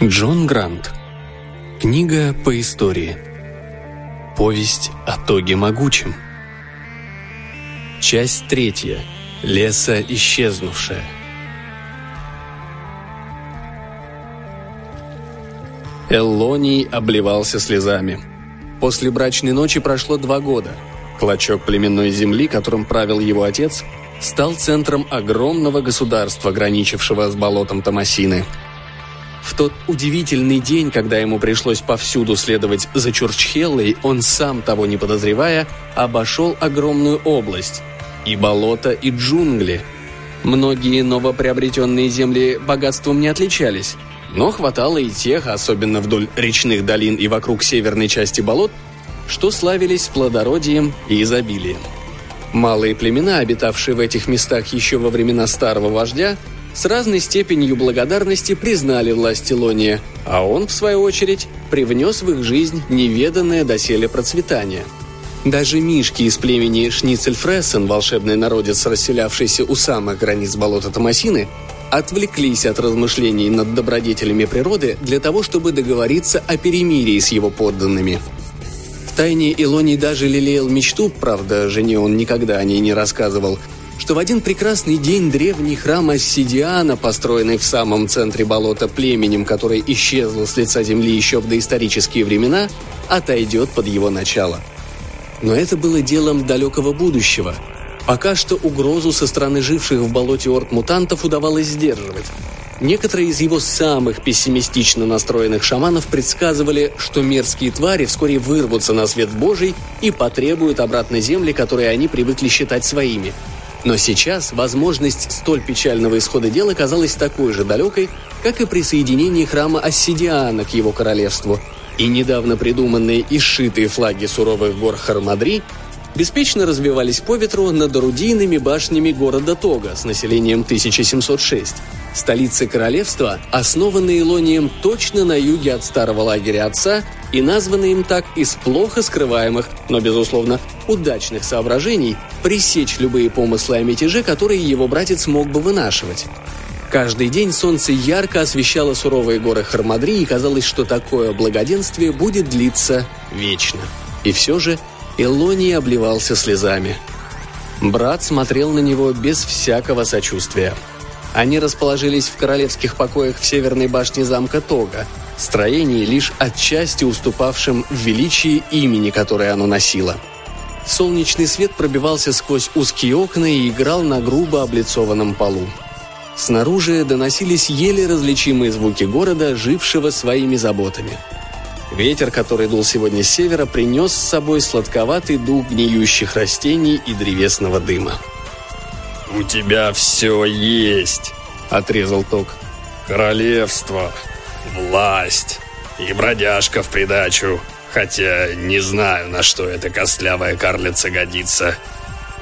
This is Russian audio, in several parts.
Джон Грант. Книга по истории. Повесть о Тоге Могучем. Часть третья. Леса исчезнувшая. Эллоний обливался слезами. После брачной ночи прошло два года. Клочок племенной земли, которым правил его отец, стал центром огромного государства, граничившего с болотом Томасины – в тот удивительный день, когда ему пришлось повсюду следовать за Чурчхеллой, он сам, того не подозревая, обошел огромную область. И болото, и джунгли. Многие новоприобретенные земли богатством не отличались, но хватало и тех, особенно вдоль речных долин и вокруг северной части болот, что славились плодородием и изобилием. Малые племена, обитавшие в этих местах еще во времена старого вождя, с разной степенью благодарности признали власть Илония, а он, в свою очередь, привнес в их жизнь неведанное доселе процветание. Даже мишки из племени Шницельфрессен, волшебный народец, расселявшийся у самых границ болота Томасины, отвлеклись от размышлений над добродетелями природы для того, чтобы договориться о перемирии с его подданными. В тайне Илоний даже лелеял мечту, правда, жене он никогда о ней не рассказывал – что в один прекрасный день древний храм Ассидиана, построенный в самом центре болота племенем, которое исчезло с лица земли еще в доисторические времена, отойдет под его начало. Но это было делом далекого будущего. Пока что угрозу со стороны живших в болоте орд-мутантов удавалось сдерживать. Некоторые из его самых пессимистично настроенных шаманов предсказывали, что мерзкие твари вскоре вырвутся на свет Божий и потребуют обратно земли, которые они привыкли считать своими – но сейчас возможность столь печального исхода дела казалась такой же далекой, как и присоединение храма Ассидиана к его королевству, и недавно придуманные и сшитые флаги суровых гор Хармадри беспечно развивались по ветру над орудийными башнями города Тога с населением 1706, столицы королевства, основанной Илонием точно на юге от старого лагеря отца и названной им так из плохо скрываемых, но, безусловно, удачных соображений пресечь любые помыслы о мятеже, которые его братец мог бы вынашивать. Каждый день солнце ярко освещало суровые горы Хармадри, и казалось, что такое благоденствие будет длиться вечно. И все же Элоний обливался слезами. Брат смотрел на него без всякого сочувствия. Они расположились в королевских покоях в северной башне замка Тога, строении лишь отчасти уступавшим в величии имени, которое оно носило. Солнечный свет пробивался сквозь узкие окна и играл на грубо облицованном полу. Снаружи доносились еле различимые звуки города, жившего своими заботами – Ветер, который дул сегодня с севера, принес с собой сладковатый дух гниющих растений и древесного дыма. «У тебя все есть», — отрезал Ток. «Королевство, власть и бродяжка в придачу. Хотя не знаю, на что эта костлявая карлица годится.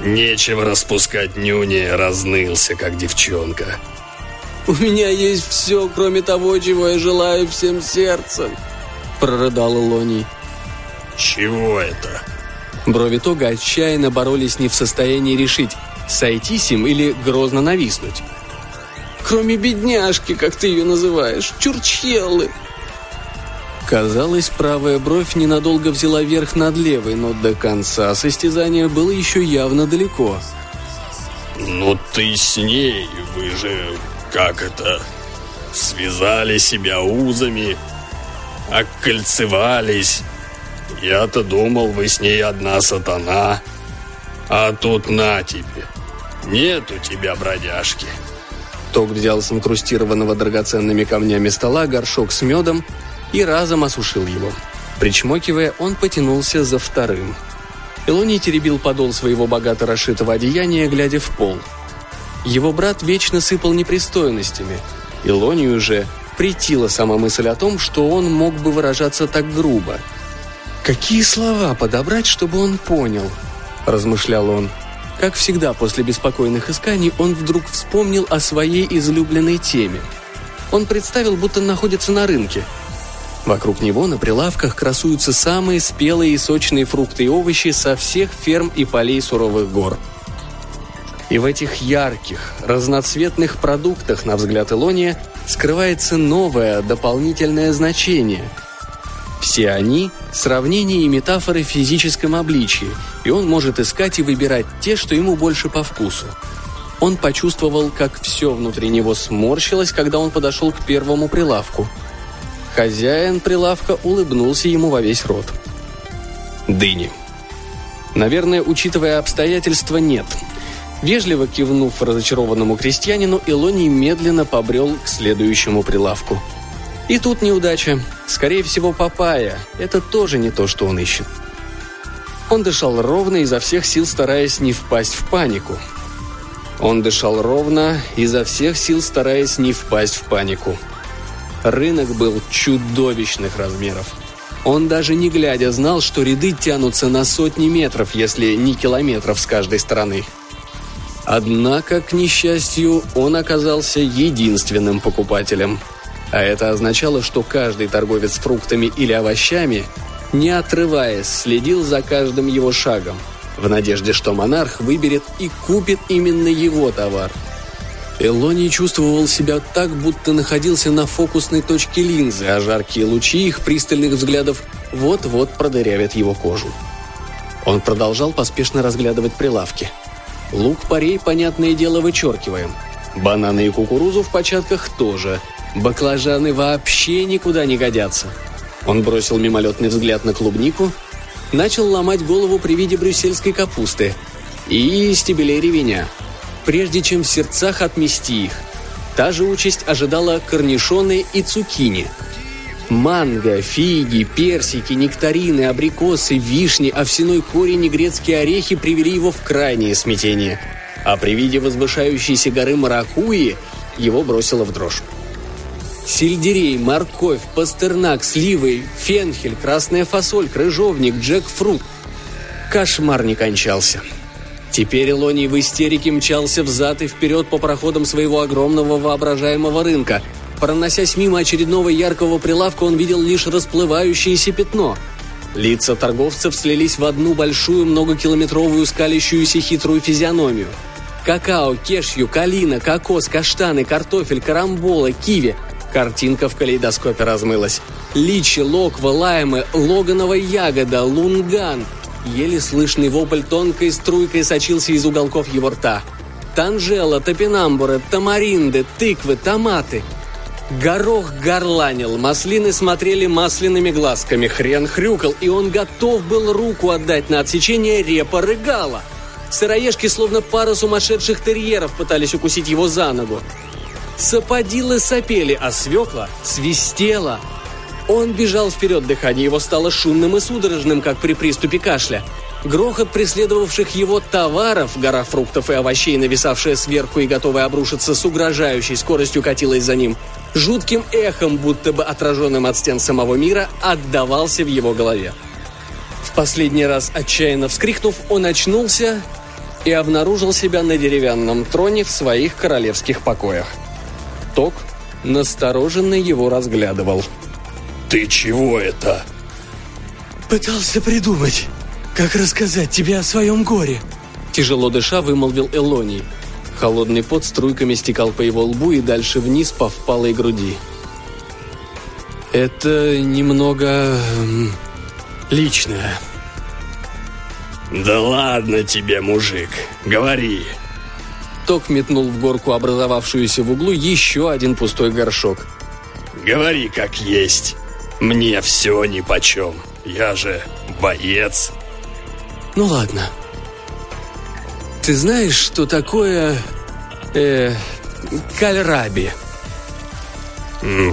Нечего распускать нюни, разнылся, как девчонка». «У меня есть все, кроме того, чего я желаю всем сердцем», – прорыдал Лоний. «Чего это?» Брови Тога отчаянно боролись не в состоянии решить, сойтись им или грозно нависнуть. «Кроме бедняжки, как ты ее называешь, чурчхеллы!» Казалось, правая бровь ненадолго взяла верх над левой, но до конца состязания было еще явно далеко. «Ну ты с ней, вы же, как это, связали себя узами, окольцевались. Я-то думал, вы с ней одна сатана. А тут на тебе. Нет у тебя бродяжки. Ток взял с инкрустированного драгоценными камнями стола горшок с медом и разом осушил его. Причмокивая, он потянулся за вторым. Элоний теребил подол своего богато расшитого одеяния, глядя в пол. Его брат вечно сыпал непристойностями. Илонию же претила сама мысль о том, что он мог бы выражаться так грубо. «Какие слова подобрать, чтобы он понял?» – размышлял он. Как всегда после беспокойных исканий, он вдруг вспомнил о своей излюбленной теме. Он представил, будто находится на рынке. Вокруг него на прилавках красуются самые спелые и сочные фрукты и овощи со всех ферм и полей суровых гор. И в этих ярких, разноцветных продуктах, на взгляд Илония, скрывается новое, дополнительное значение. Все они – сравнения и метафоры в физическом обличии, и он может искать и выбирать те, что ему больше по вкусу. Он почувствовал, как все внутри него сморщилось, когда он подошел к первому прилавку. Хозяин прилавка улыбнулся ему во весь рот. Дыни. Наверное, учитывая обстоятельства, нет. Вежливо кивнув разочарованному крестьянину, Илоний медленно побрел к следующему прилавку. И тут неудача. Скорее всего, папая. Это тоже не то, что он ищет. Он дышал ровно, изо всех сил стараясь не впасть в панику. Он дышал ровно, изо всех сил стараясь не впасть в панику. Рынок был чудовищных размеров. Он даже не глядя знал, что ряды тянутся на сотни метров, если не километров с каждой стороны. Однако, к несчастью, он оказался единственным покупателем. А это означало, что каждый торговец фруктами или овощами, не отрываясь, следил за каждым его шагом, в надежде, что монарх выберет и купит именно его товар – Элоний чувствовал себя так, будто находился на фокусной точке линзы, а жаркие лучи их пристальных взглядов вот-вот продырявят его кожу. Он продолжал поспешно разглядывать прилавки. Лук-порей, понятное дело, вычеркиваем. Бананы и кукурузу в початках тоже. Баклажаны вообще никуда не годятся. Он бросил мимолетный взгляд на клубнику, начал ломать голову при виде брюссельской капусты и стебелей ревеня – прежде чем в сердцах отмести их. Та же участь ожидала корнишоны и цукини. Манго, фиги, персики, нектарины, абрикосы, вишни, овсяной корень и грецкие орехи привели его в крайнее смятение. А при виде возвышающейся горы Маракуи его бросило в дрожь. Сельдерей, морковь, пастернак, сливы, фенхель, красная фасоль, крыжовник, джекфрут. Кошмар не кончался. Теперь Илоний в истерике мчался взад и вперед по проходам своего огромного воображаемого рынка. Проносясь мимо очередного яркого прилавка, он видел лишь расплывающееся пятно. Лица торговцев слились в одну большую многокилометровую скалящуюся хитрую физиономию. Какао, кешью, калина, кокос, каштаны, картофель, карамбола, киви. Картинка в калейдоскопе размылась. Личи, локва, лаймы, логанова ягода, лунган – Еле слышный вопль тонкой струйкой сочился из уголков его рта. Танжела, топинамбуры, тамаринды, тыквы, томаты. Горох горланил, маслины смотрели масляными глазками, хрен хрюкал, и он готов был руку отдать на отсечение репа рыгала. Сыроежки, словно пара сумасшедших терьеров, пытались укусить его за ногу. Саподилы сопели, а свекла свистела – он бежал вперед, дыхание его стало шумным и судорожным, как при приступе кашля. Грохот преследовавших его товаров, гора фруктов и овощей, нависавшая сверху и готовая обрушиться с угрожающей скоростью, катилась за ним. Жутким эхом, будто бы отраженным от стен самого мира, отдавался в его голове. В последний раз, отчаянно вскрикнув, он очнулся и обнаружил себя на деревянном троне в своих королевских покоях. Ток настороженно его разглядывал – «Ты чего это?» «Пытался придумать, как рассказать тебе о своем горе», Тяжело дыша вымолвил Элоний. Холодный пот струйками стекал по его лбу и дальше вниз по впалой груди. «Это немного... личное». «Да ладно тебе, мужик, говори». Ток метнул в горку, образовавшуюся в углу, еще один пустой горшок. «Говори как есть». Мне все нипочем. Я же боец. Ну ладно. Ты знаешь, что такое... Э, кальраби?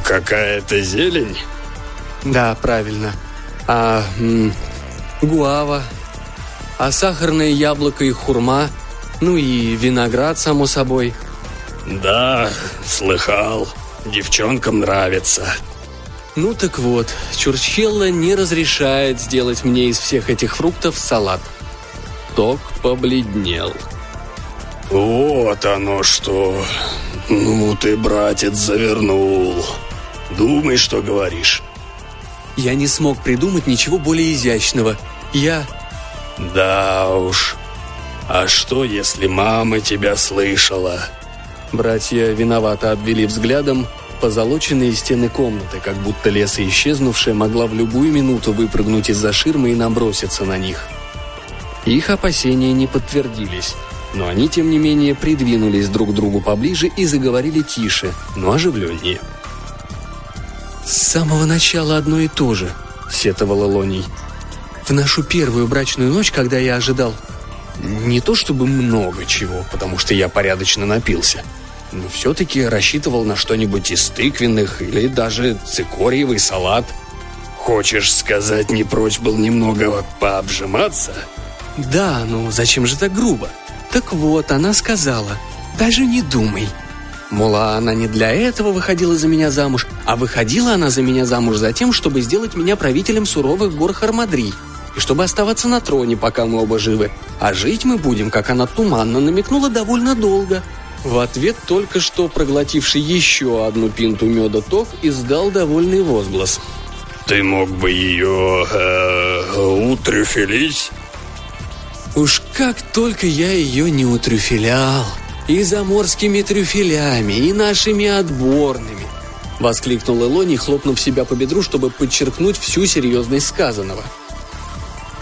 Какая-то зелень? Да, правильно. А м, гуава, а сахарное яблоко и хурма, ну и виноград, само собой. Да, слыхал. Девчонкам нравится. Ну так вот, Чурчхелла не разрешает сделать мне из всех этих фруктов салат. Ток побледнел. Вот оно что. Ну ты, братец, завернул. Думай, что говоришь. Я не смог придумать ничего более изящного. Я... Да уж. А что, если мама тебя слышала? Братья виновато обвели взглядом позолоченные стены комнаты, как будто леса исчезнувшая могла в любую минуту выпрыгнуть из-за ширмы и наброситься на них. Их опасения не подтвердились, но они, тем не менее, придвинулись друг к другу поближе и заговорили тише, но оживленнее. «С самого начала одно и то же», — сетовала Лоний. «В нашу первую брачную ночь, когда я ожидал...» «Не то чтобы много чего, потому что я порядочно напился», но все-таки рассчитывал на что-нибудь из тыквенных или даже цикорьевый салат. Хочешь сказать, не прочь был немного пообжиматься? Да, но зачем же так грубо? Так вот, она сказала, даже не думай. Мол, а она не для этого выходила за меня замуж, а выходила она за меня замуж за тем, чтобы сделать меня правителем суровых гор Хармадри, и чтобы оставаться на троне, пока мы оба живы. А жить мы будем, как она туманно намекнула, довольно долго. В ответ только что проглотивший еще одну пинту меда Ток издал довольный возглас. «Ты мог бы ее... Э, утрюфелить?» Уж как только я ее не утрюфелял. И заморскими трюфелями, и нашими отборными. Воскликнул Элони, хлопнув себя по бедру, чтобы подчеркнуть всю серьезность сказанного.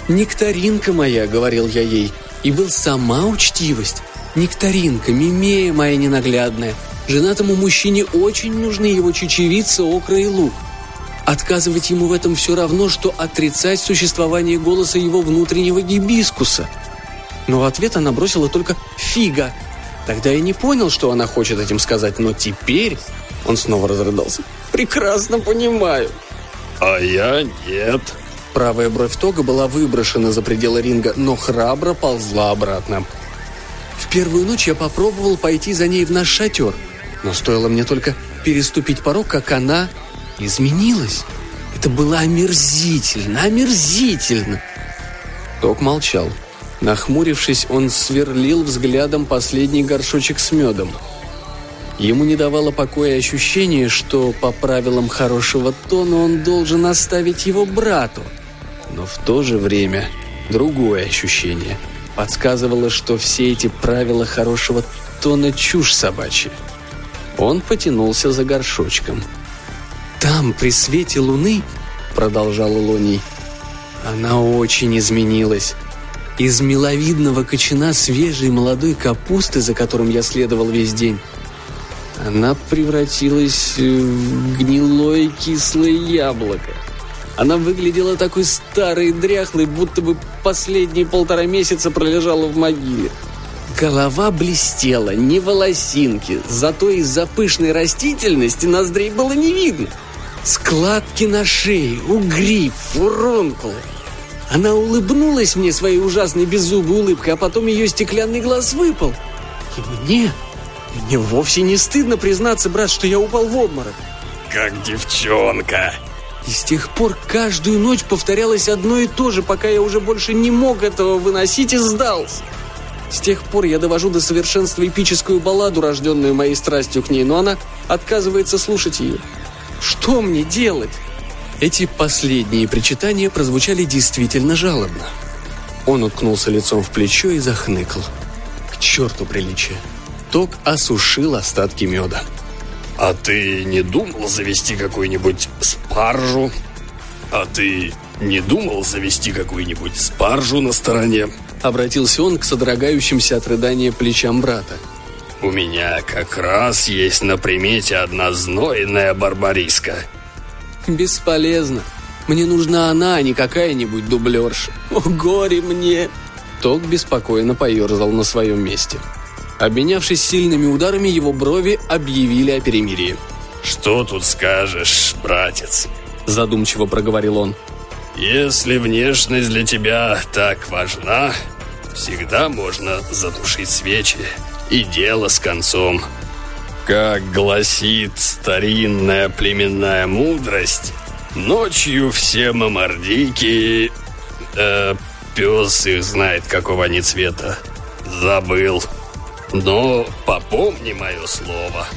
«Нектаринка моя», — говорил я ей, — и был сама учтивость. Нектаринка, мимея моя ненаглядная. Женатому мужчине очень нужны его чечевица, окра и лук. Отказывать ему в этом все равно, что отрицать существование голоса его внутреннего гибискуса. Но в ответ она бросила только «фига». Тогда я не понял, что она хочет этим сказать, но теперь... Он снова разрыдался. «Прекрасно понимаю». «А я нет», Правая бровь Тога была выброшена за пределы ринга, но храбро ползла обратно. В первую ночь я попробовал пойти за ней в наш шатер, но стоило мне только переступить порог, как она изменилась. Это было омерзительно, омерзительно. Ток молчал. Нахмурившись, он сверлил взглядом последний горшочек с медом. Ему не давало покоя ощущение, что по правилам хорошего тона он должен оставить его брату. Но в то же время другое ощущение – подсказывало, что все эти правила хорошего тона чушь собачья. Он потянулся за горшочком. «Там, при свете луны», — продолжал Лоний, — «она очень изменилась. Из миловидного кочана свежей молодой капусты, за которым я следовал весь день, она превратилась в гнилое кислое яблоко. Она выглядела такой старой и дряхлой, будто бы последние полтора месяца пролежала в могиле. Голова блестела, не волосинки, зато из-за пышной растительности ноздрей было не видно. Складки на шее, угриф, фурункулы. Она улыбнулась мне своей ужасной беззубой улыбкой, а потом ее стеклянный глаз выпал. И мне, мне вовсе не стыдно признаться, брат, что я упал в обморок. «Как девчонка!» И с тех пор каждую ночь повторялось одно и то же, пока я уже больше не мог этого выносить и сдался. С тех пор я довожу до совершенства эпическую балладу, рожденную моей страстью к ней, но она отказывается слушать ее. Что мне делать? Эти последние причитания прозвучали действительно жалобно. Он уткнулся лицом в плечо и захныкал. К черту приличие. Ток осушил остатки меда. «А ты не думал завести какую-нибудь спаржу?» «А ты не думал завести какую-нибудь спаржу на стороне?» Обратился он к содрогающимся от рыдания плечам брата. «У меня как раз есть на примете одна знойная барбариска». «Бесполезно. Мне нужна она, а не какая-нибудь дублерша. О, горе мне!» Ток беспокойно поерзал на своем месте. Обменявшись сильными ударами, его брови объявили о перемирии. «Что тут скажешь, братец?» – задумчиво проговорил он. «Если внешность для тебя так важна, всегда можно задушить свечи, и дело с концом. Как гласит старинная племенная мудрость, ночью все мамардики... Э, пес их знает, какого они цвета. Забыл». Но попомни мое слово.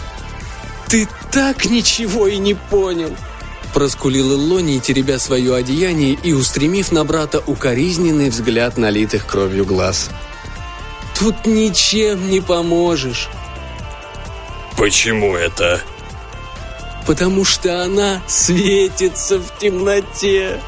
Ты так ничего и не понял. Проскулил Илони, теребя свое одеяние и устремив на брата укоризненный взгляд налитых кровью глаз. Тут ничем не поможешь. Почему это? потому что она светится в темноте.